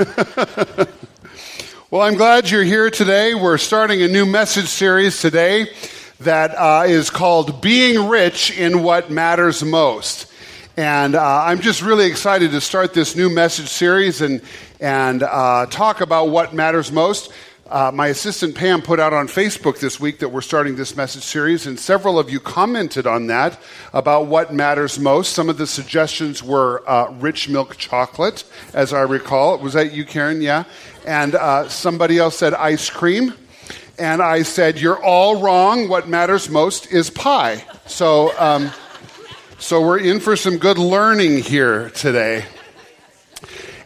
well, I'm glad you're here today. We're starting a new message series today that uh, is called Being Rich in What Matters Most. And uh, I'm just really excited to start this new message series and, and uh, talk about what matters most. Uh, my assistant Pam put out on Facebook this week that we're starting this message series, and several of you commented on that about what matters most. Some of the suggestions were uh, rich milk chocolate, as I recall. Was that you, Karen? Yeah. And uh, somebody else said ice cream. And I said, You're all wrong. What matters most is pie. So, um, so we're in for some good learning here today.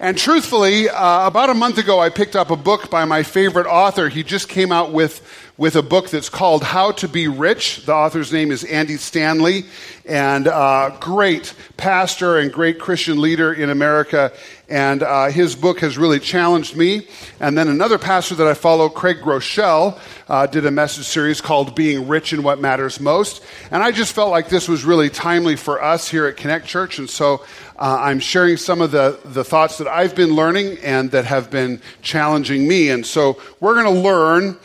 And truthfully, uh, about a month ago, I picked up a book by my favorite author. He just came out with, with a book that's called How to Be Rich. The author's name is Andy Stanley, and uh, great pastor and great Christian leader in America. And uh, his book has really challenged me. And then another pastor that I follow, Craig Groeschel, uh, did a message series called Being Rich in What Matters Most. And I just felt like this was really timely for us here at Connect Church. And so uh, I'm sharing some of the, the thoughts that I've been learning and that have been challenging me. And so we're going to learn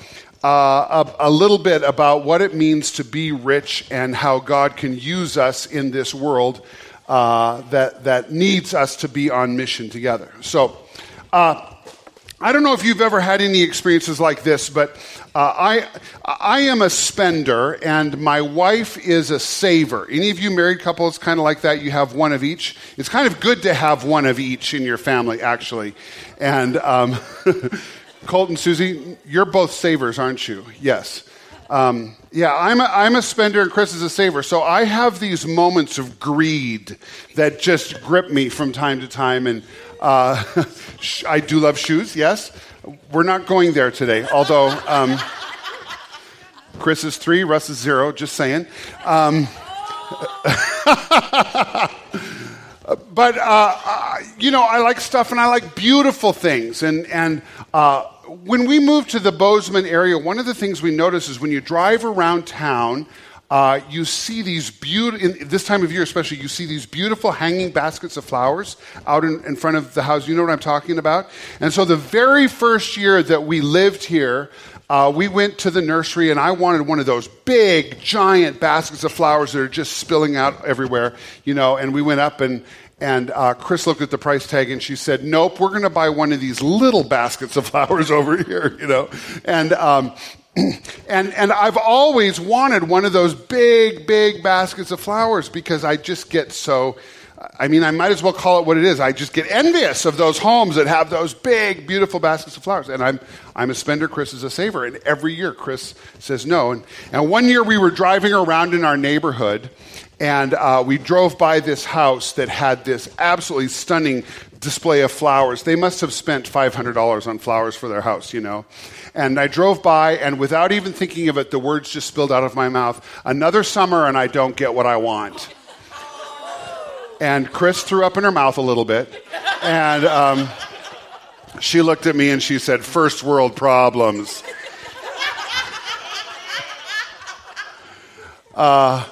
uh, a, a, little bit about what it means to be rich and how God can use us in this world uh, that, that needs us to be on mission together. So, uh, I don't know if you've ever had any experiences like this, but uh, I, I am a spender and my wife is a saver. Any of you married couples kind of like that? You have one of each. It's kind of good to have one of each in your family, actually. And um, Colton, Susie, you're both savers, aren't you? Yes. Um, yeah, I'm a, I'm a spender and Chris is a saver. So I have these moments of greed that just grip me from time to time. And uh, I do love shoes, yes. We're not going there today, although um, Chris is three, Russ is zero, just saying. Um, but, uh, you know, I like stuff and I like beautiful things. And, and uh, when we moved to the Bozeman area, one of the things we notice is when you drive around town, uh, you see these beautiful, this time of year especially, you see these beautiful hanging baskets of flowers out in, in, front of the house. You know what I'm talking about? And so the very first year that we lived here, uh, we went to the nursery and I wanted one of those big, giant baskets of flowers that are just spilling out everywhere, you know, and we went up and, and uh, Chris looked at the price tag and she said, Nope, we're going to buy one of these little baskets of flowers over here, you know. And um, and, and I've always wanted one of those big, big baskets of flowers because I just get so, I mean, I might as well call it what it is. I just get envious of those homes that have those big, beautiful baskets of flowers. And I'm, I'm a spender, Chris is a saver. And every year, Chris says no. And, and one year we were driving around in our neighborhood, and uh, we drove by this house that had this absolutely stunning display of flowers. They must have spent $500 on flowers for their house, you know. And I drove by, and without even thinking of it, the words just spilled out of my mouth another summer, and I don't get what I want. And Chris threw up in her mouth a little bit. And um, she looked at me and she said, First world problems. Uh,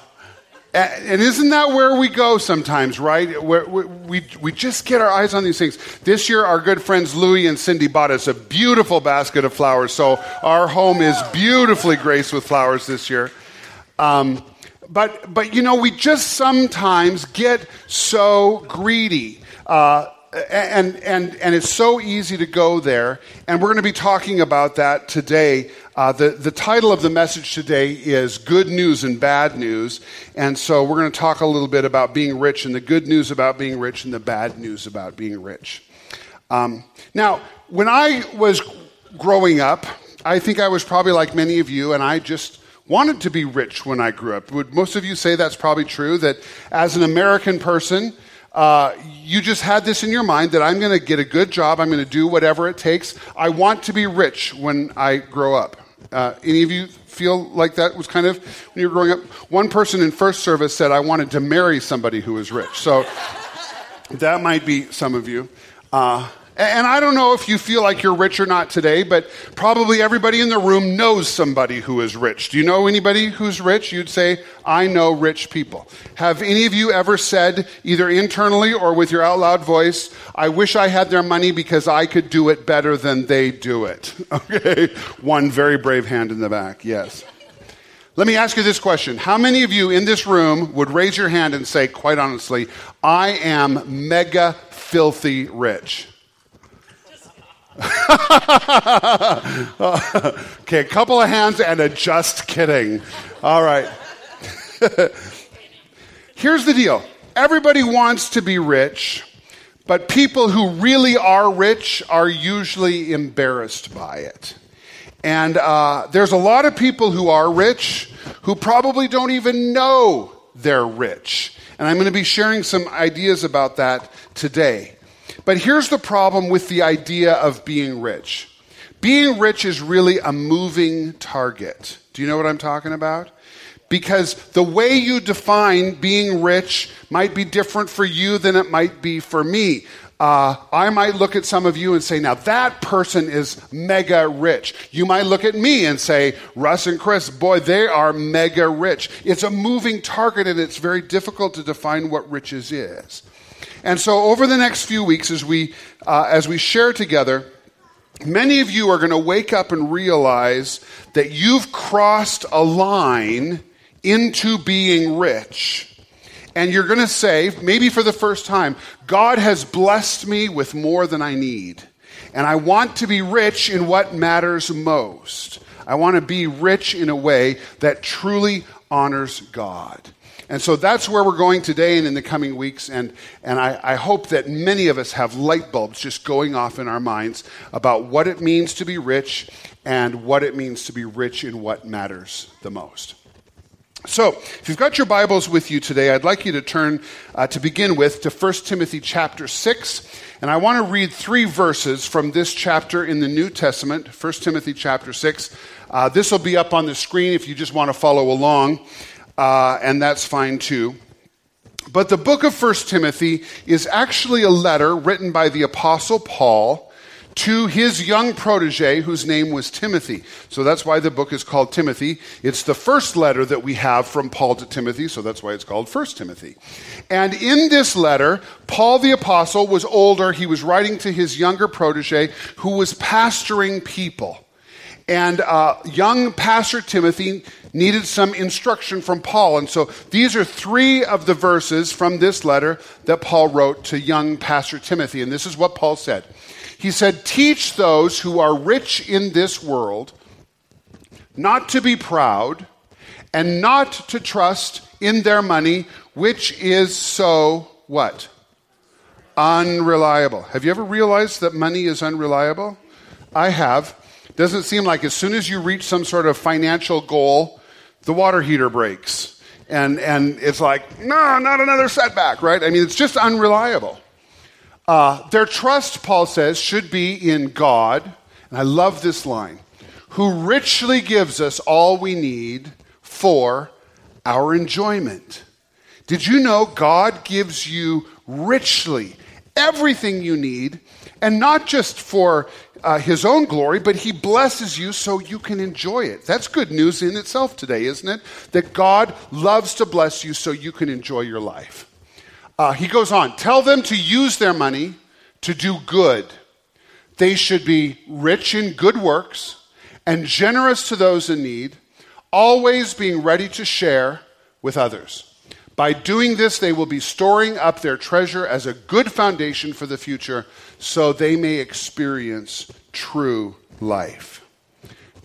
and isn't that where we go sometimes, right? we we, we just get our eyes on these things. This year, our good friends Louie and Cindy bought us a beautiful basket of flowers. So our home is beautifully graced with flowers this year. Um, but, but, you know, we just sometimes get so greedy. Uh, and, and, and it's so easy to go there. And we're going to be talking about that today. Uh, the, the title of the message today is Good News and Bad News. And so we're going to talk a little bit about being rich and the good news about being rich and the bad news about being rich. Um, now, when I was growing up, I think I was probably like many of you, and I just wanted to be rich when I grew up. Would most of you say that's probably true? That as an American person, uh, you just had this in your mind that I'm going to get a good job, I'm going to do whatever it takes. I want to be rich when I grow up. Uh, any of you feel like that was kind of when you were growing up? One person in first service said, I wanted to marry somebody who was rich. So that might be some of you. Uh, And I don't know if you feel like you're rich or not today, but probably everybody in the room knows somebody who is rich. Do you know anybody who's rich? You'd say, I know rich people. Have any of you ever said, either internally or with your out loud voice, I wish I had their money because I could do it better than they do it? Okay. One very brave hand in the back. Yes. Let me ask you this question. How many of you in this room would raise your hand and say, quite honestly, I am mega filthy rich? okay, a couple of hands and a just kidding. All right. Here's the deal everybody wants to be rich, but people who really are rich are usually embarrassed by it. And uh, there's a lot of people who are rich who probably don't even know they're rich. And I'm going to be sharing some ideas about that today. But here's the problem with the idea of being rich being rich is really a moving target. Do you know what I'm talking about? Because the way you define being rich might be different for you than it might be for me. Uh, I might look at some of you and say, now that person is mega rich. You might look at me and say, Russ and Chris, boy, they are mega rich. It's a moving target and it's very difficult to define what riches is. And so, over the next few weeks, as we, uh, as we share together, many of you are going to wake up and realize that you've crossed a line into being rich. And you're going to say, maybe for the first time, God has blessed me with more than I need. And I want to be rich in what matters most. I want to be rich in a way that truly honors God. And so that's where we're going today and in the coming weeks. And, and I, I hope that many of us have light bulbs just going off in our minds about what it means to be rich and what it means to be rich in what matters the most. So, if you've got your Bibles with you today, I'd like you to turn uh, to begin with to 1 Timothy chapter 6. And I want to read three verses from this chapter in the New Testament, 1 Timothy chapter 6. Uh, this will be up on the screen if you just want to follow along uh, and that's fine too. But the book of 1 Timothy is actually a letter written by the Apostle Paul to his young protege whose name was Timothy. So that's why the book is called Timothy. It's the first letter that we have from Paul to Timothy, so that's why it's called 1 Timothy. And in this letter, Paul the apostle was older. He was writing to his younger protege who was pastoring people. And uh, young Pastor Timothy needed some instruction from Paul. And so these are three of the verses from this letter that Paul wrote to young Pastor Timothy. And this is what Paul said He said, Teach those who are rich in this world not to be proud and not to trust in their money, which is so what? Unreliable. Have you ever realized that money is unreliable? I have. Doesn't seem like as soon as you reach some sort of financial goal, the water heater breaks. And, and it's like, no, not another setback, right? I mean, it's just unreliable. Uh, their trust, Paul says, should be in God. And I love this line who richly gives us all we need for our enjoyment. Did you know God gives you richly everything you need, and not just for uh, his own glory, but he blesses you so you can enjoy it. That's good news in itself today, isn't it? That God loves to bless you so you can enjoy your life. Uh, he goes on tell them to use their money to do good. They should be rich in good works and generous to those in need, always being ready to share with others. By doing this, they will be storing up their treasure as a good foundation for the future so they may experience true life.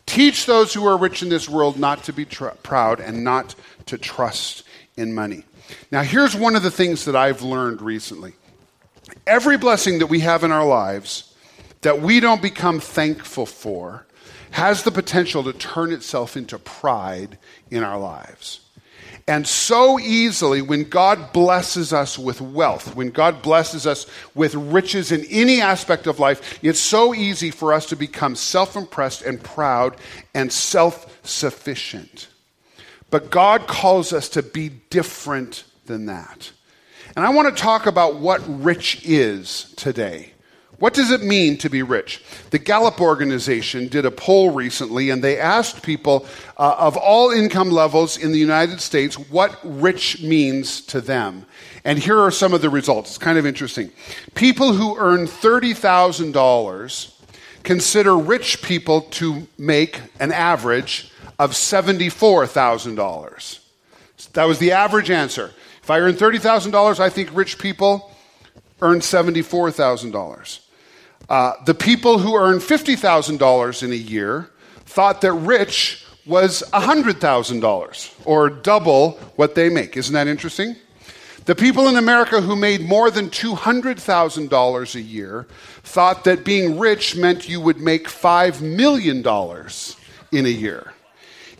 Teach those who are rich in this world not to be tr- proud and not to trust in money. Now, here's one of the things that I've learned recently every blessing that we have in our lives that we don't become thankful for has the potential to turn itself into pride in our lives. And so easily, when God blesses us with wealth, when God blesses us with riches in any aspect of life, it's so easy for us to become self impressed and proud and self sufficient. But God calls us to be different than that. And I want to talk about what rich is today. What does it mean to be rich? The Gallup organization did a poll recently and they asked people uh, of all income levels in the United States what rich means to them. And here are some of the results. It's kind of interesting. People who earn $30,000 consider rich people to make an average of $74,000. That was the average answer. If I earn $30,000, I think rich people earn $74,000. Uh, the people who earn $50,000 in a year thought that rich was $100,000 or double what they make. Isn't that interesting? The people in America who made more than $200,000 a year thought that being rich meant you would make $5 million in a year.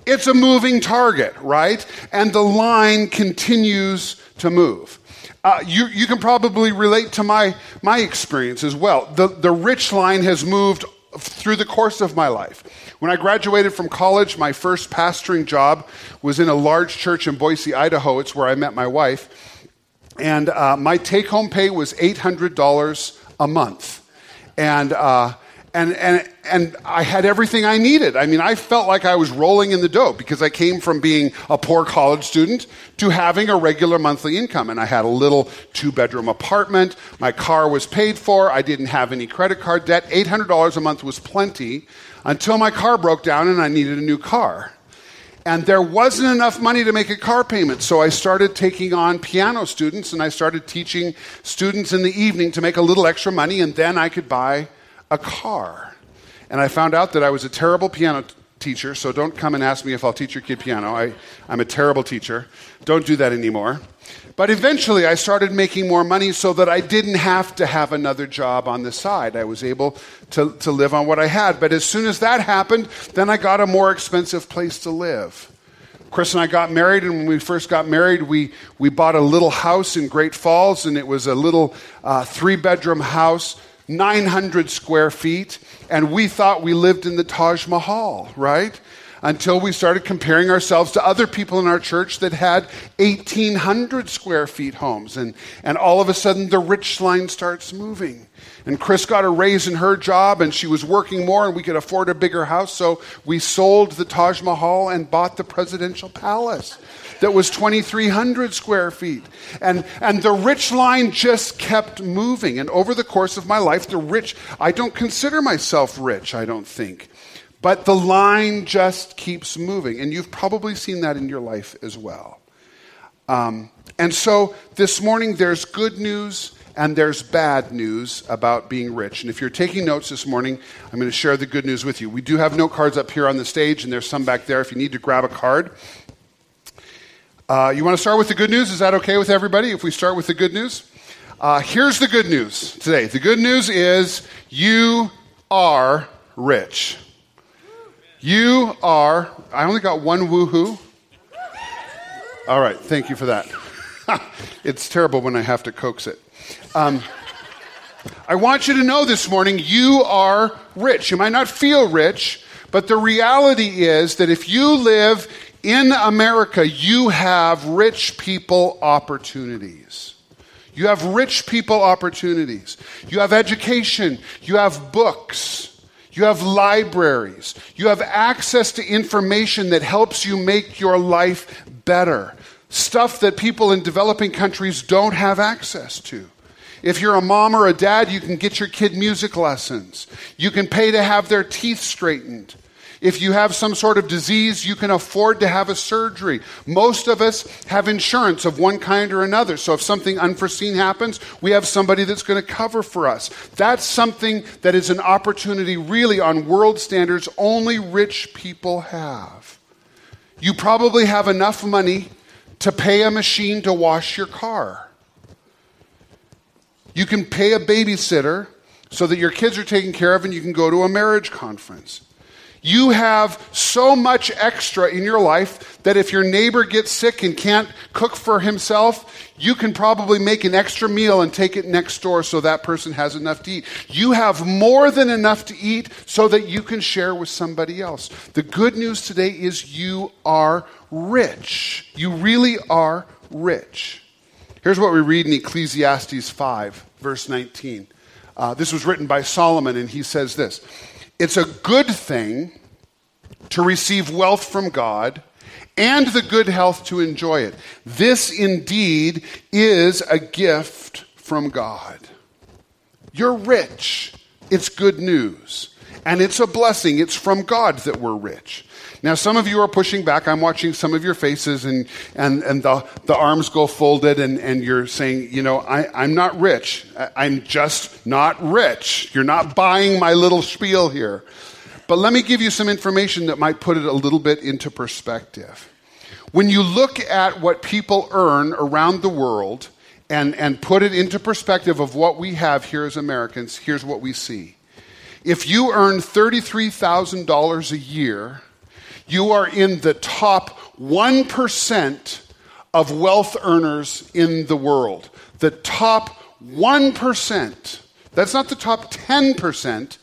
It's a moving target, right? And the line continues to move. Uh, you, you can probably relate to my, my experience as well. The, the rich line has moved through the course of my life. When I graduated from college, my first pastoring job was in a large church in Boise, Idaho. It's where I met my wife. And uh, my take home pay was $800 a month. And uh, and, and, and I had everything I needed. I mean, I felt like I was rolling in the dough because I came from being a poor college student to having a regular monthly income. And I had a little two bedroom apartment. My car was paid for. I didn't have any credit card debt. $800 a month was plenty until my car broke down and I needed a new car. And there wasn't enough money to make a car payment. So I started taking on piano students and I started teaching students in the evening to make a little extra money and then I could buy a car. And I found out that I was a terrible piano t- teacher, so don't come and ask me if I'll teach your kid piano. I, I'm a terrible teacher. Don't do that anymore. But eventually, I started making more money so that I didn't have to have another job on the side. I was able to, to live on what I had. But as soon as that happened, then I got a more expensive place to live. Chris and I got married, and when we first got married, we, we bought a little house in Great Falls, and it was a little uh, three bedroom house 900 square feet, and we thought we lived in the Taj Mahal, right? Until we started comparing ourselves to other people in our church that had 1,800 square feet homes. And, and all of a sudden, the rich line starts moving. And Chris got a raise in her job, and she was working more, and we could afford a bigger house. So we sold the Taj Mahal and bought the presidential palace that was 2,300 square feet. And, and the rich line just kept moving. And over the course of my life, the rich, I don't consider myself rich, I don't think. But the line just keeps moving. And you've probably seen that in your life as well. Um, and so this morning, there's good news and there's bad news about being rich. And if you're taking notes this morning, I'm going to share the good news with you. We do have note cards up here on the stage, and there's some back there if you need to grab a card. Uh, you want to start with the good news? Is that okay with everybody if we start with the good news? Uh, here's the good news today. The good news is you are rich. You are, I only got one woohoo. All right, thank you for that. it's terrible when I have to coax it. Um, I want you to know this morning you are rich. You might not feel rich, but the reality is that if you live in America, you have rich people opportunities. You have rich people opportunities. You have education. You have books. You have libraries. You have access to information that helps you make your life better. Stuff that people in developing countries don't have access to. If you're a mom or a dad, you can get your kid music lessons. You can pay to have their teeth straightened. If you have some sort of disease, you can afford to have a surgery. Most of us have insurance of one kind or another. So if something unforeseen happens, we have somebody that's going to cover for us. That's something that is an opportunity, really, on world standards, only rich people have. You probably have enough money to pay a machine to wash your car. You can pay a babysitter so that your kids are taken care of and you can go to a marriage conference. You have so much extra in your life that if your neighbor gets sick and can't cook for himself, you can probably make an extra meal and take it next door so that person has enough to eat. You have more than enough to eat so that you can share with somebody else. The good news today is you are rich. You really are rich. Here's what we read in Ecclesiastes 5, verse 19. Uh, this was written by Solomon, and he says this It's a good thing to receive wealth from God and the good health to enjoy it. This indeed is a gift from God. You're rich. It's good news. And it's a blessing. It's from God that we're rich. Now, some of you are pushing back. I'm watching some of your faces, and, and, and the, the arms go folded, and, and you're saying, you know, I, I'm not rich. I'm just not rich. You're not buying my little spiel here. But let me give you some information that might put it a little bit into perspective. When you look at what people earn around the world and, and put it into perspective of what we have here as Americans, here's what we see. If you earn $33,000 a year, you are in the top 1% of wealth earners in the world. The top 1%. That's not the top 10%,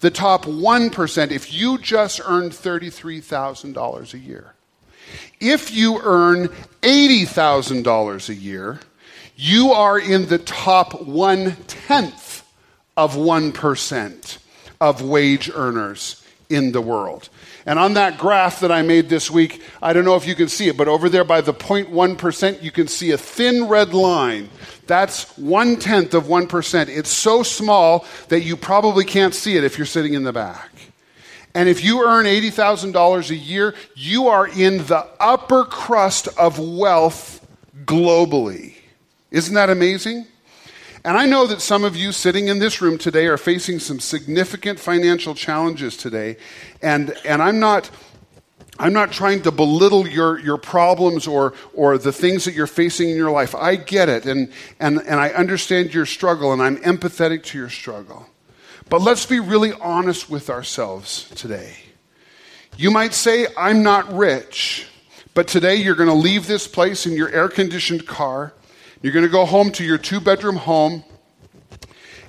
the top 1% if you just earned $33,000 a year. If you earn $80,000 a year, you are in the top one tenth of 1% of wage earners in the world. And on that graph that I made this week, I don't know if you can see it, but over there by the 0.1%, you can see a thin red line. That's one tenth of 1%. It's so small that you probably can't see it if you're sitting in the back. And if you earn $80,000 a year, you are in the upper crust of wealth globally. Isn't that amazing? And I know that some of you sitting in this room today are facing some significant financial challenges today. And, and I'm not. I'm not trying to belittle your, your problems or, or the things that you're facing in your life. I get it, and, and, and I understand your struggle, and I'm empathetic to your struggle. But let's be really honest with ourselves today. You might say, I'm not rich, but today you're going to leave this place in your air conditioned car you're going to go home to your two bedroom home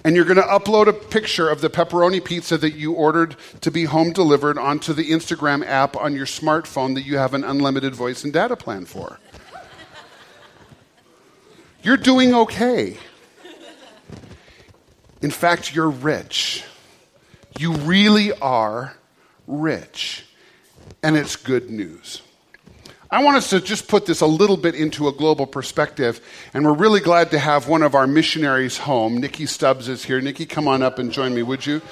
and you're going to upload a picture of the pepperoni pizza that you ordered to be home delivered onto the Instagram app on your smartphone that you have an unlimited voice and data plan for. You're doing okay. In fact, you're rich. You really are rich. And it's good news. I want us to just put this a little bit into a global perspective, and we're really glad to have one of our missionaries home. Nikki Stubbs is here. Nikki, come on up and join me, would you?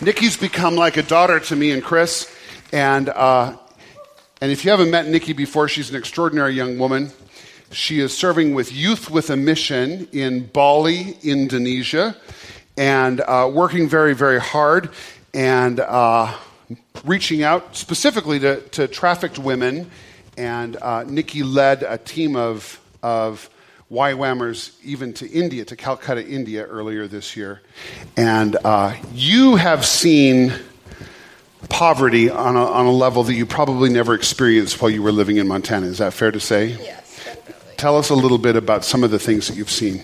Nikki's become like a daughter to me and Chris, and uh, and if you haven't met Nikki before, she's an extraordinary young woman. She is serving with Youth with a Mission in Bali, Indonesia, and uh, working very, very hard. And uh, reaching out specifically to, to trafficked women. And uh, Nikki led a team of, of YWAMers even to India, to Calcutta, India, earlier this year. And uh, you have seen poverty on a, on a level that you probably never experienced while you were living in Montana. Is that fair to say? Yes, definitely. Tell us a little bit about some of the things that you've seen.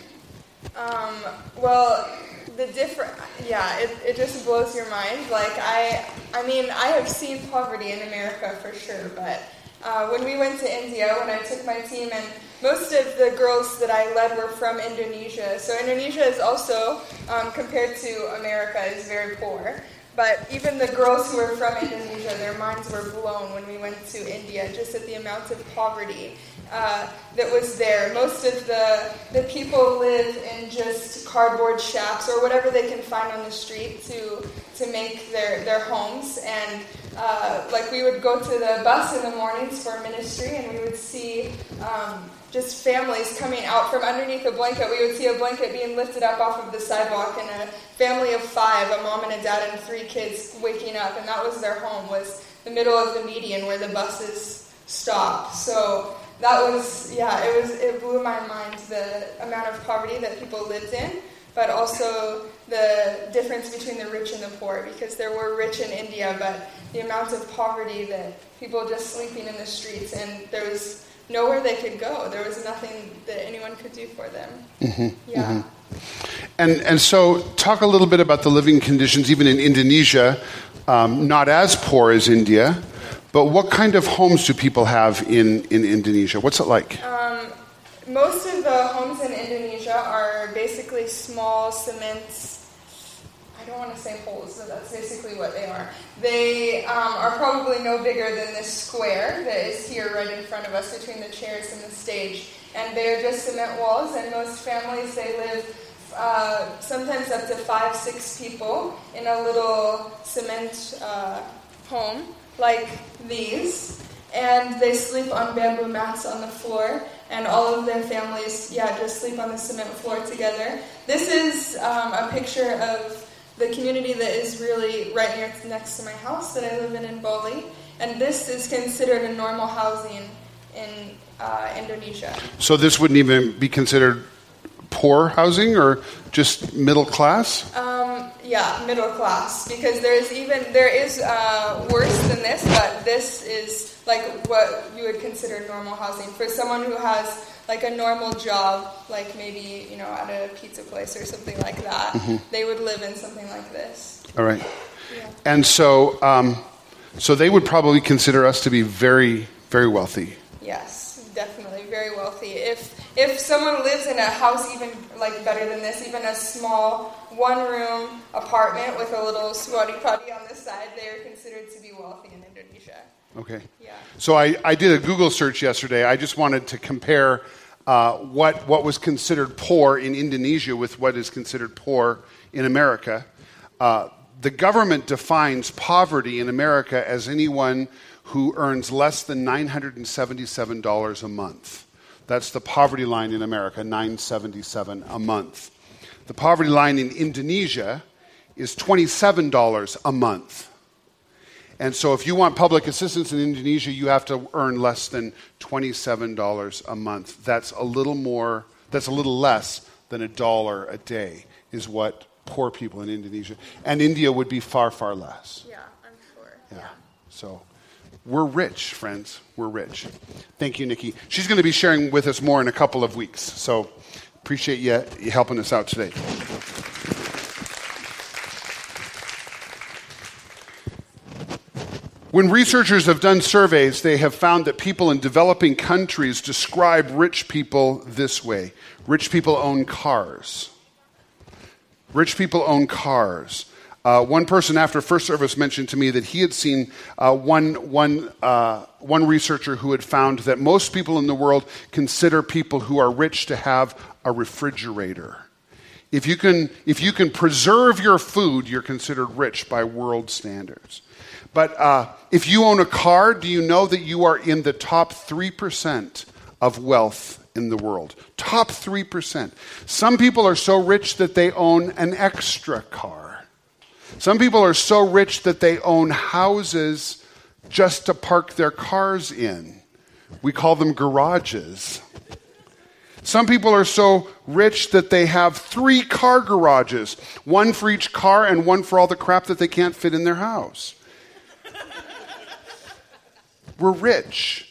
Um, well, the different yeah it, it just blows your mind. Like i i mean i have seen poverty in america for sure but uh, when we went to india when i took my team and most of the girls that i led were from indonesia. So indonesia is also um, compared to america is very poor but even the girls who were from Indonesia, their minds were blown when we went to India, just at the amount of poverty uh, that was there. Most of the, the people live in just cardboard shacks or whatever they can find on the street to, to make their, their homes. And uh, like we would go to the bus in the mornings for ministry and we would see um, just families coming out from underneath a blanket. We would see a blanket being lifted up off of the sidewalk and a family of five, a mom and a dad and three kids waking up. And that was their home, was the middle of the median where the buses stop. So that was yeah it was it blew my mind the amount of poverty that people lived in but also the difference between the rich and the poor because there were rich in india but the amount of poverty that people just sleeping in the streets and there was nowhere they could go there was nothing that anyone could do for them mm-hmm, yeah mm-hmm. and and so talk a little bit about the living conditions even in indonesia um, not as poor as india but what kind of homes do people have in, in Indonesia? What's it like? Um, most of the homes in Indonesia are basically small cement. Want to say holes, but that's basically what they are. They um, are probably no bigger than this square that is here right in front of us between the chairs and the stage. And they're just cement walls, and most families, they live uh, sometimes up to five, six people in a little cement uh, home like these. And they sleep on bamboo mats on the floor, and all of their families, yeah, just sleep on the cement floor together. This is um, a picture of the community that is really right near next to my house that I live in in Bali. And this is considered a normal housing in uh, Indonesia. So this wouldn't even be considered poor housing or just middle class? Um, yeah, middle class. Because there's even there is uh, worse than this, but this is like what you would consider normal housing for someone who has like a normal job, like maybe you know at a pizza place or something like that. Mm-hmm. They would live in something like this. All right. Yeah. And so, um, so they would probably consider us to be very, very wealthy. Yes, definitely very wealthy. If if someone lives in a house even like better than this, even a small one room apartment with a little squatty potty on the side, they are considered to be wealthy in Indonesia. Okay. Yeah. So I, I did a Google search yesterday. I just wanted to compare uh, what, what was considered poor in Indonesia with what is considered poor in America. Uh, the government defines poverty in America as anyone who earns less than $977 a month. That's the poverty line in America, 977 a month. The poverty line in Indonesia is $27 a month. And so if you want public assistance in Indonesia, you have to earn less than $27 a month. That's a little more, that's a little less than a dollar a day, is what poor people in Indonesia. And India would be far, far less. Yeah, I'm sure. Yeah. yeah. So we're rich, friends. We're rich. Thank you, Nikki. She's going to be sharing with us more in a couple of weeks. So appreciate you helping us out today. When researchers have done surveys, they have found that people in developing countries describe rich people this way rich people own cars. Rich people own cars. Uh, one person after first service mentioned to me that he had seen uh, one, one, uh, one researcher who had found that most people in the world consider people who are rich to have a refrigerator. If you can, if you can preserve your food, you're considered rich by world standards. But uh, if you own a car, do you know that you are in the top 3% of wealth in the world? Top 3%. Some people are so rich that they own an extra car. Some people are so rich that they own houses just to park their cars in. We call them garages. Some people are so rich that they have three car garages one for each car and one for all the crap that they can't fit in their house. We're rich.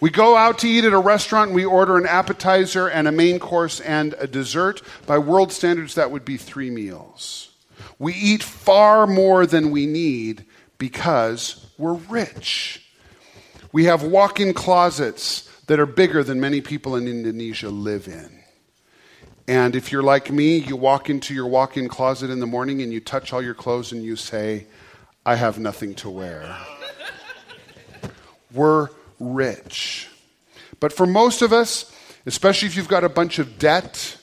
We go out to eat at a restaurant and we order an appetizer and a main course and a dessert. By world standards, that would be three meals. We eat far more than we need because we're rich. We have walk in closets that are bigger than many people in Indonesia live in. And if you're like me, you walk into your walk in closet in the morning and you touch all your clothes and you say, I have nothing to wear. We're rich. But for most of us, especially if you've got a bunch of debt,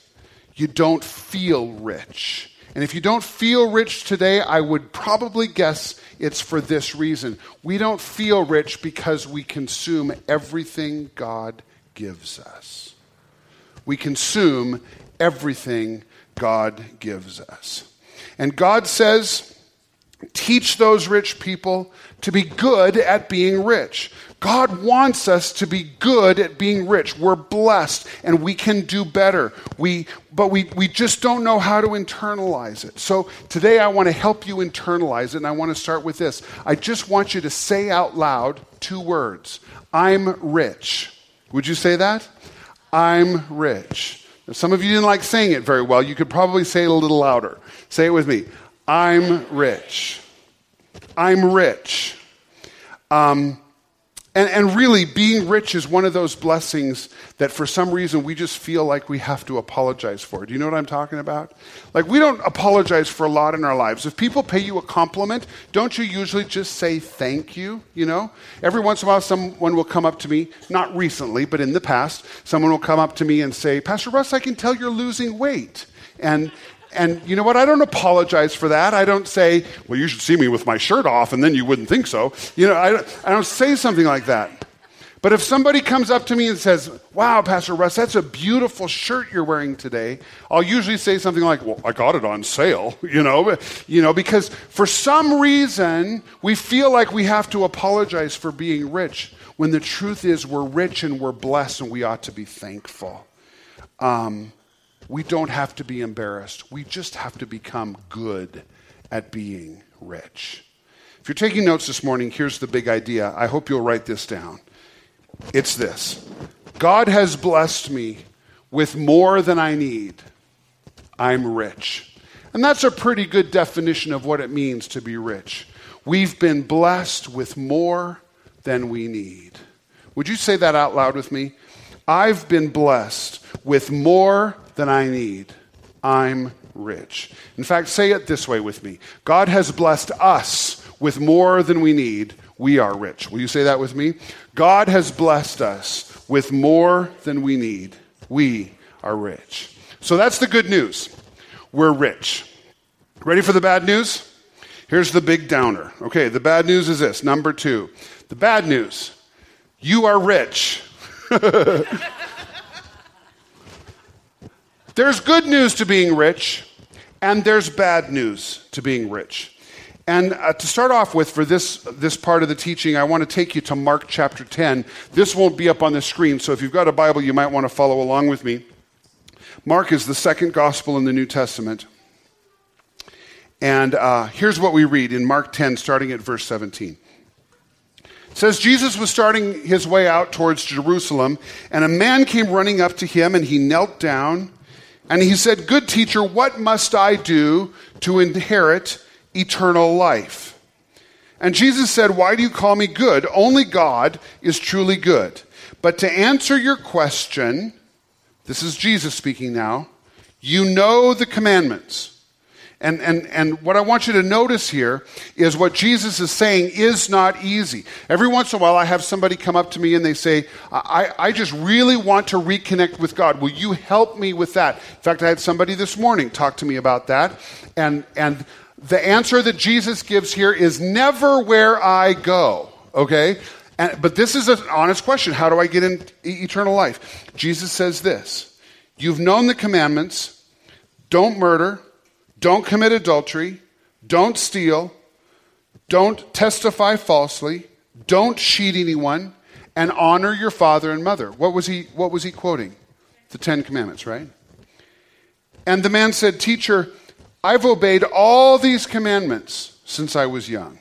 you don't feel rich. And if you don't feel rich today, I would probably guess it's for this reason. We don't feel rich because we consume everything God gives us. We consume everything God gives us. And God says, teach those rich people to be good at being rich. God wants us to be good at being rich. We're blessed and we can do better. We, but we, we just don't know how to internalize it. So today I want to help you internalize it, and I want to start with this. I just want you to say out loud two words I'm rich. Would you say that? I'm rich. Now, some of you didn't like saying it very well. You could probably say it a little louder. Say it with me I'm rich. I'm rich. Um, And, and really, being rich is one of those blessings that for some reason we just feel like we have to apologize for. Do you know what I'm talking about? Like, we don't apologize for a lot in our lives. If people pay you a compliment, don't you usually just say thank you? You know? Every once in a while, someone will come up to me, not recently, but in the past, someone will come up to me and say, Pastor Russ, I can tell you're losing weight. And, and you know what? I don't apologize for that. I don't say, well, you should see me with my shirt off, and then you wouldn't think so. You know, I, I don't say something like that. But if somebody comes up to me and says, wow, Pastor Russ, that's a beautiful shirt you're wearing today, I'll usually say something like, well, I got it on sale, you know, you know, because for some reason we feel like we have to apologize for being rich when the truth is we're rich and we're blessed and we ought to be thankful. Um, we don't have to be embarrassed. We just have to become good at being rich. If you're taking notes this morning, here's the big idea. I hope you'll write this down. It's this God has blessed me with more than I need. I'm rich. And that's a pretty good definition of what it means to be rich. We've been blessed with more than we need. Would you say that out loud with me? I've been blessed with more than I need. I'm rich. In fact, say it this way with me God has blessed us with more than we need. We are rich. Will you say that with me? God has blessed us with more than we need. We are rich. So that's the good news. We're rich. Ready for the bad news? Here's the big downer. Okay, the bad news is this. Number two. The bad news you are rich. There's good news to being rich, and there's bad news to being rich. And uh, to start off with, for this, this part of the teaching, I want to take you to Mark chapter 10. This won't be up on the screen, so if you've got a Bible, you might want to follow along with me. Mark is the second gospel in the New Testament. And uh, here's what we read in Mark 10, starting at verse 17. It says Jesus was starting his way out towards Jerusalem, and a man came running up to him, and he knelt down and he said, Good teacher, what must I do to inherit eternal life? And Jesus said, Why do you call me good? Only God is truly good. But to answer your question, this is Jesus speaking now, you know the commandments. And, and, and what I want you to notice here is what Jesus is saying is not easy. Every once in a while, I have somebody come up to me and they say, I, I just really want to reconnect with God. Will you help me with that? In fact, I had somebody this morning talk to me about that. And, and the answer that Jesus gives here is never where I go, okay? And, but this is an honest question. How do I get in eternal life? Jesus says this You've known the commandments don't murder don't commit adultery. Don't steal. Don't testify falsely. Don't cheat anyone. And honor your father and mother. What was he, what was he quoting? The Ten Commandments, right? And the man said, Teacher, I've obeyed all these commandments since I was young.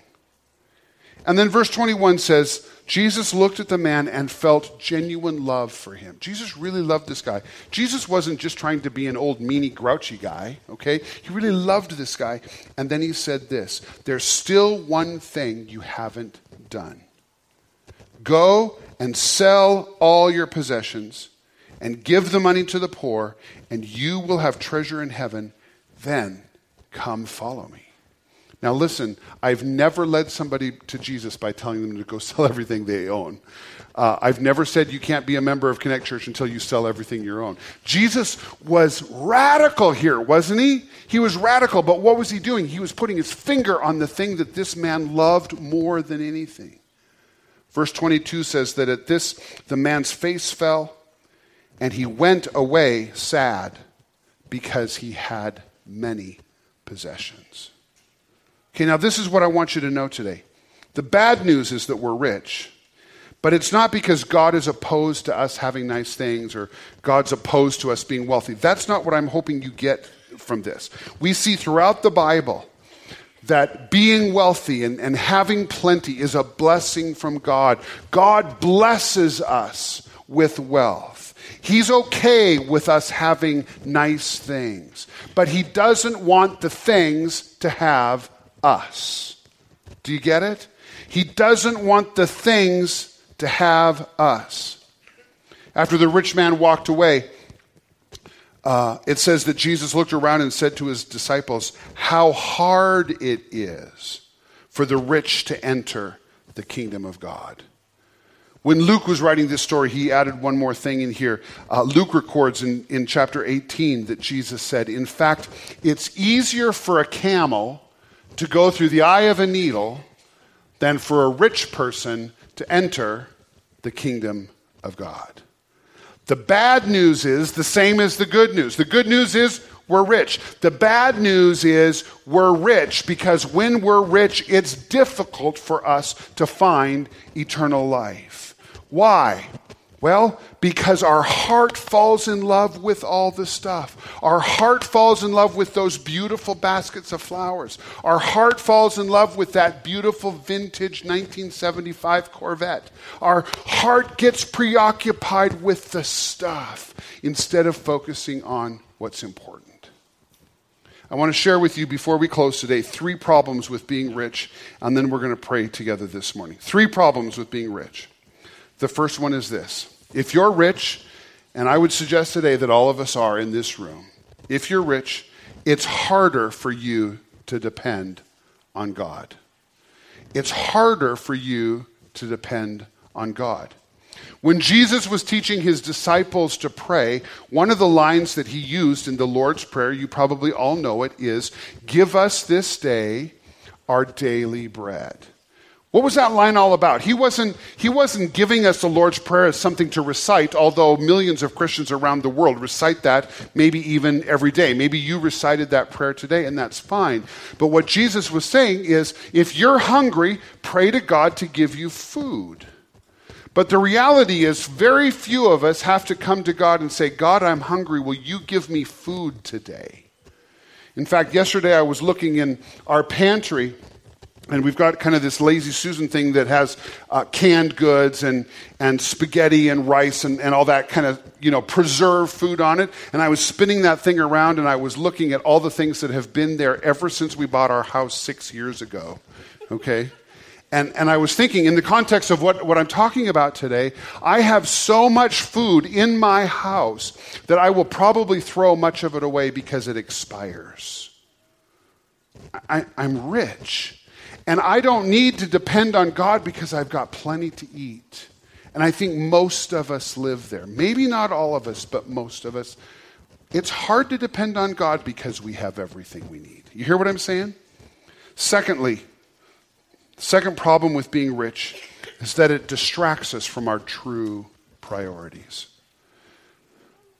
And then verse 21 says, Jesus looked at the man and felt genuine love for him. Jesus really loved this guy. Jesus wasn't just trying to be an old, meanie, grouchy guy, okay? He really loved this guy. And then he said this There's still one thing you haven't done. Go and sell all your possessions and give the money to the poor, and you will have treasure in heaven. Then come follow me. Now, listen, I've never led somebody to Jesus by telling them to go sell everything they own. Uh, I've never said you can't be a member of Connect Church until you sell everything you own. Jesus was radical here, wasn't he? He was radical, but what was he doing? He was putting his finger on the thing that this man loved more than anything. Verse 22 says that at this, the man's face fell, and he went away sad because he had many possessions. Okay, now this is what I want you to know today. The bad news is that we're rich, but it's not because God is opposed to us having nice things or God's opposed to us being wealthy. That's not what I'm hoping you get from this. We see throughout the Bible that being wealthy and, and having plenty is a blessing from God. God blesses us with wealth. He's okay with us having nice things, but He doesn't want the things to have us. Do you get it? He doesn't want the things to have us. After the rich man walked away, uh, it says that Jesus looked around and said to his disciples, How hard it is for the rich to enter the kingdom of God. When Luke was writing this story, he added one more thing in here. Uh, Luke records in, in chapter 18 that Jesus said, In fact, it's easier for a camel to go through the eye of a needle than for a rich person to enter the kingdom of God. The bad news is the same as the good news. The good news is we're rich. The bad news is we're rich because when we're rich, it's difficult for us to find eternal life. Why? Well, because our heart falls in love with all the stuff. Our heart falls in love with those beautiful baskets of flowers. Our heart falls in love with that beautiful vintage 1975 Corvette. Our heart gets preoccupied with the stuff instead of focusing on what's important. I want to share with you before we close today three problems with being rich, and then we're going to pray together this morning. Three problems with being rich. The first one is this if you're rich, and I would suggest today that all of us are in this room, if you're rich, it's harder for you to depend on God. It's harder for you to depend on God. When Jesus was teaching his disciples to pray, one of the lines that he used in the Lord's Prayer, you probably all know it, is Give us this day our daily bread. What was that line all about? He wasn't, he wasn't giving us the Lord's Prayer as something to recite, although millions of Christians around the world recite that maybe even every day. Maybe you recited that prayer today, and that's fine. But what Jesus was saying is if you're hungry, pray to God to give you food. But the reality is, very few of us have to come to God and say, God, I'm hungry. Will you give me food today? In fact, yesterday I was looking in our pantry and we've got kind of this lazy Susan thing that has uh, canned goods and, and spaghetti and rice and, and all that kind of, you know, preserved food on it. And I was spinning that thing around and I was looking at all the things that have been there ever since we bought our house six years ago. Okay? And, and I was thinking, in the context of what, what I'm talking about today, I have so much food in my house that I will probably throw much of it away because it expires. I, I'm rich. And I don't need to depend on God because I've got plenty to eat. And I think most of us live there. Maybe not all of us, but most of us. It's hard to depend on God because we have everything we need. You hear what I'm saying? Secondly, second problem with being rich is that it distracts us from our true priorities.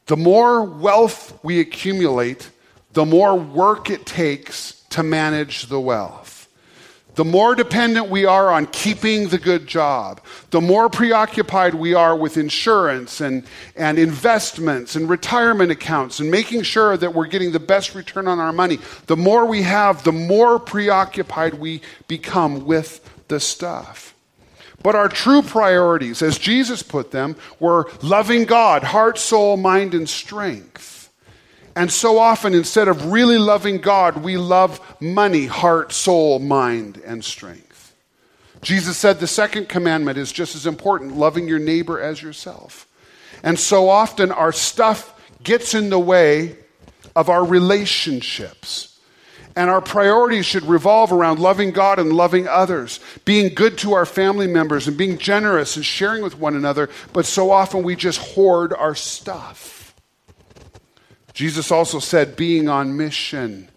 The more wealth we accumulate, the more work it takes to manage the wealth. The more dependent we are on keeping the good job, the more preoccupied we are with insurance and, and investments and retirement accounts and making sure that we're getting the best return on our money, the more we have, the more preoccupied we become with the stuff. But our true priorities, as Jesus put them, were loving God, heart, soul, mind, and strength. And so often, instead of really loving God, we love money, heart, soul, mind, and strength. Jesus said the second commandment is just as important loving your neighbor as yourself. And so often, our stuff gets in the way of our relationships. And our priorities should revolve around loving God and loving others, being good to our family members, and being generous and sharing with one another. But so often we just hoard our stuff. Jesus also said being on mission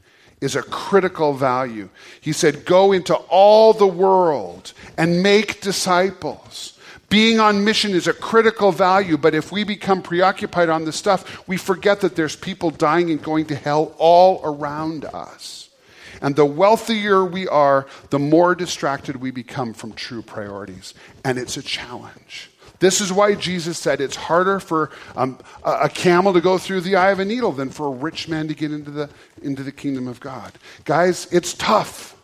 is a critical value. He said, Go into all the world and make disciples. Being on mission is a critical value, but if we become preoccupied on this stuff, we forget that there's people dying and going to hell all around us. And the wealthier we are, the more distracted we become from true priorities. And it's a challenge. This is why Jesus said it's harder for um, a camel to go through the eye of a needle than for a rich man to get into the, into the kingdom of God. Guys, it's tough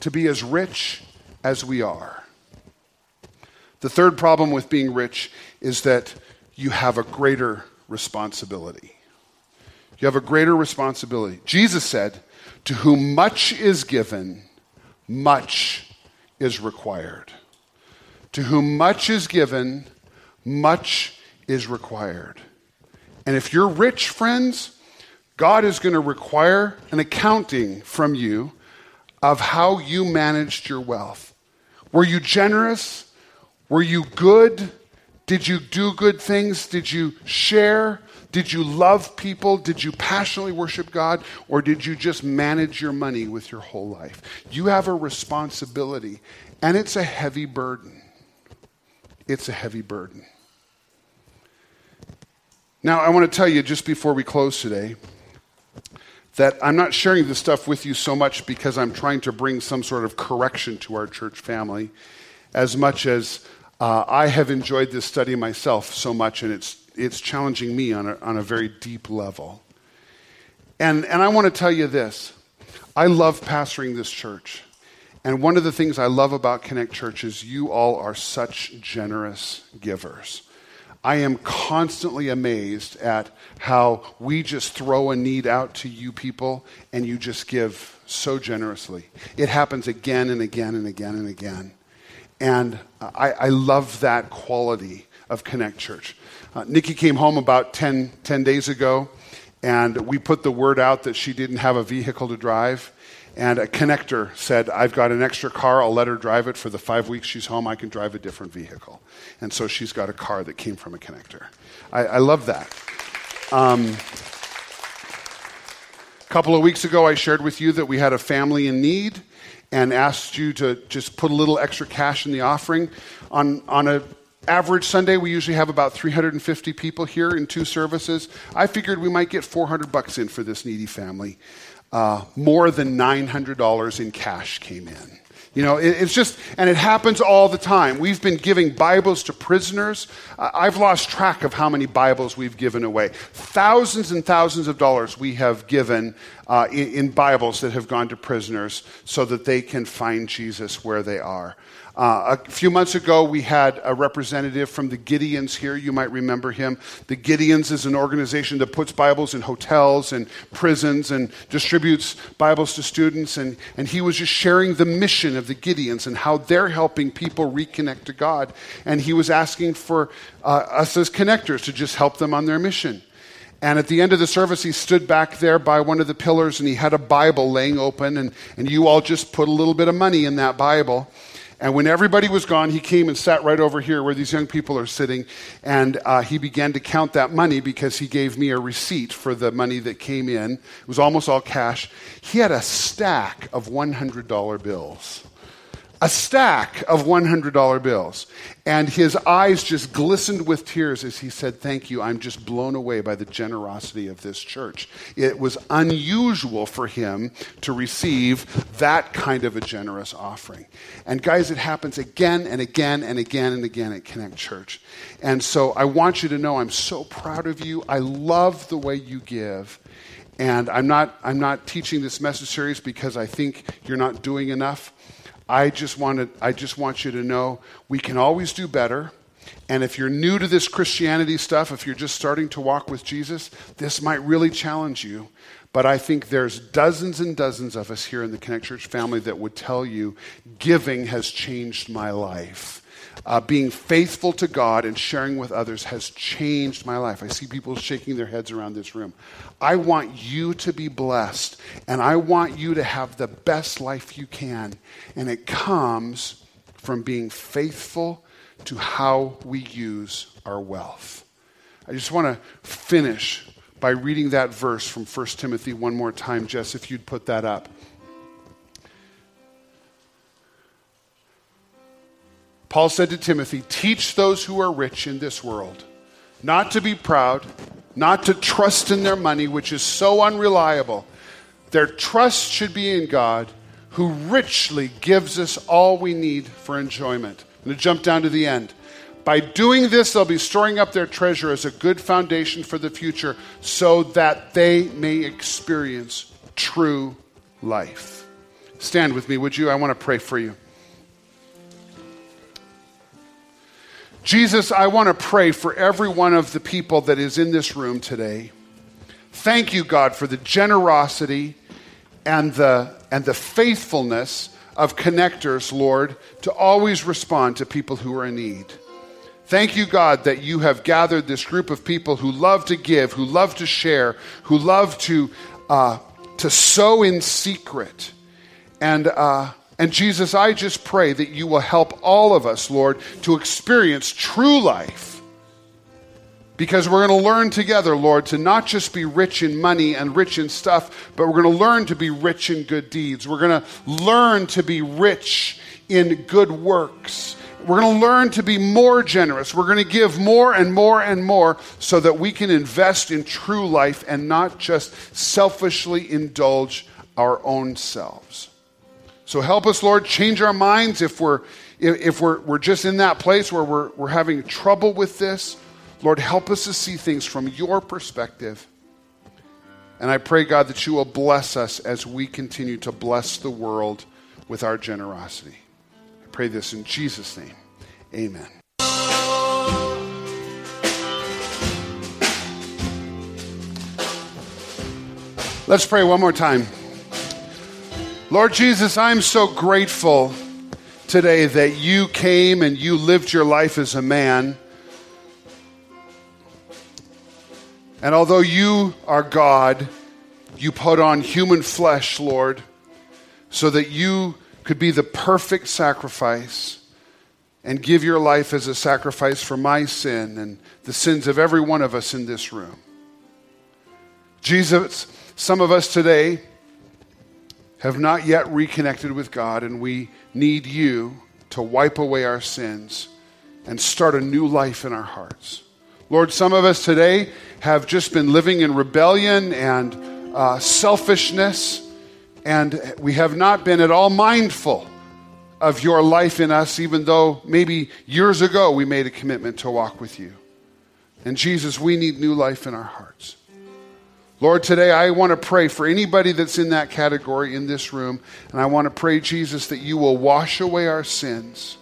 to be as rich as we are. The third problem with being rich is that you have a greater responsibility. You have a greater responsibility. Jesus said, To whom much is given, much is required. To whom much is given, much is required. And if you're rich, friends, God is going to require an accounting from you of how you managed your wealth. Were you generous? Were you good? Did you do good things? Did you share? Did you love people? Did you passionately worship God? Or did you just manage your money with your whole life? You have a responsibility, and it's a heavy burden. It's a heavy burden. Now, I want to tell you just before we close today that I'm not sharing this stuff with you so much because I'm trying to bring some sort of correction to our church family, as much as uh, I have enjoyed this study myself so much, and it's, it's challenging me on a, on a very deep level. And, and I want to tell you this I love pastoring this church. And one of the things I love about Connect Church is you all are such generous givers. I am constantly amazed at how we just throw a need out to you people and you just give so generously. It happens again and again and again and again. And I, I love that quality of Connect Church. Uh, Nikki came home about 10, 10 days ago, and we put the word out that she didn't have a vehicle to drive. And a connector said, I've got an extra car. I'll let her drive it for the five weeks she's home. I can drive a different vehicle. And so she's got a car that came from a connector. I, I love that. Um, a couple of weeks ago, I shared with you that we had a family in need and asked you to just put a little extra cash in the offering. On, on a average Sunday, we usually have about 350 people here in two services. I figured we might get 400 bucks in for this needy family uh, more than $900 in cash came in. You know, it, it's just, and it happens all the time. We've been giving Bibles to prisoners. Uh, I've lost track of how many Bibles we've given away. Thousands and thousands of dollars we have given uh, in, in Bibles that have gone to prisoners so that they can find Jesus where they are. Uh, a few months ago, we had a representative from the Gideons here. You might remember him. The Gideons is an organization that puts Bibles in hotels and prisons and distributes Bibles to students. And, and he was just sharing the mission of the Gideons and how they're helping people reconnect to God. And he was asking for uh, us as connectors to just help them on their mission. And at the end of the service, he stood back there by one of the pillars and he had a Bible laying open. And, and you all just put a little bit of money in that Bible. And when everybody was gone, he came and sat right over here where these young people are sitting. And uh, he began to count that money because he gave me a receipt for the money that came in. It was almost all cash. He had a stack of $100 bills a stack of $100 bills. And his eyes just glistened with tears as he said, Thank you. I'm just blown away by the generosity of this church. It was unusual for him to receive that kind of a generous offering. And guys, it happens again and again and again and again at Connect Church. And so I want you to know I'm so proud of you. I love the way you give. And I'm not, I'm not teaching this message series because I think you're not doing enough. I just, wanted, I just want you to know we can always do better. And if you're new to this Christianity stuff, if you're just starting to walk with Jesus, this might really challenge you. But I think there's dozens and dozens of us here in the Connect Church family that would tell you giving has changed my life uh, being faithful to God and sharing with others has changed my life. I see people shaking their heads around this room. I want you to be blessed, and I want you to have the best life you can. And it comes from being faithful to how we use our wealth. I just want to finish by reading that verse from 1 Timothy one more time, Jess, if you'd put that up. Paul said to Timothy, Teach those who are rich in this world not to be proud, not to trust in their money, which is so unreliable. Their trust should be in God, who richly gives us all we need for enjoyment. I'm going to jump down to the end. By doing this, they'll be storing up their treasure as a good foundation for the future so that they may experience true life. Stand with me, would you? I want to pray for you. Jesus, I want to pray for every one of the people that is in this room today. Thank you, God, for the generosity and the, and the faithfulness of connectors, Lord, to always respond to people who are in need. Thank you, God, that you have gathered this group of people who love to give, who love to share, who love to, uh, to sow in secret. And, uh, and Jesus, I just pray that you will help all of us, Lord, to experience true life because we're going to learn together, Lord, to not just be rich in money and rich in stuff, but we're going to learn to be rich in good deeds. We're going to learn to be rich in good works. We're going to learn to be more generous. We're going to give more and more and more so that we can invest in true life and not just selfishly indulge our own selves. So help us, Lord, change our minds if we're if we're, we're just in that place where we're, we're having trouble with this. Lord, help us to see things from your perspective. And I pray, God, that you will bless us as we continue to bless the world with our generosity. I pray this in Jesus' name. Amen. Let's pray one more time. Lord Jesus, I'm so grateful today that you came and you lived your life as a man And although you are God, you put on human flesh, Lord, so that you could be the perfect sacrifice and give your life as a sacrifice for my sin and the sins of every one of us in this room. Jesus, some of us today have not yet reconnected with God, and we need you to wipe away our sins and start a new life in our hearts. Lord, some of us today have just been living in rebellion and uh, selfishness, and we have not been at all mindful of your life in us, even though maybe years ago we made a commitment to walk with you. And Jesus, we need new life in our hearts. Lord, today I want to pray for anybody that's in that category in this room, and I want to pray, Jesus, that you will wash away our sins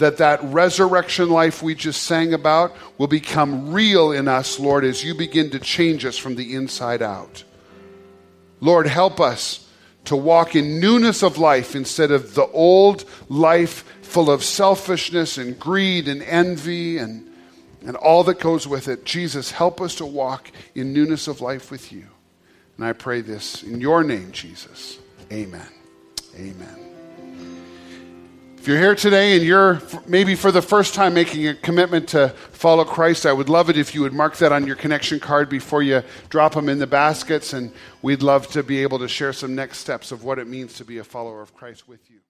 that that resurrection life we just sang about will become real in us, Lord, as you begin to change us from the inside out. Lord, help us to walk in newness of life instead of the old life full of selfishness and greed and envy and, and all that goes with it. Jesus, help us to walk in newness of life with you. And I pray this in your name, Jesus. Amen. Amen. If you're here today and you're maybe for the first time making a commitment to follow Christ, I would love it if you would mark that on your connection card before you drop them in the baskets. And we'd love to be able to share some next steps of what it means to be a follower of Christ with you.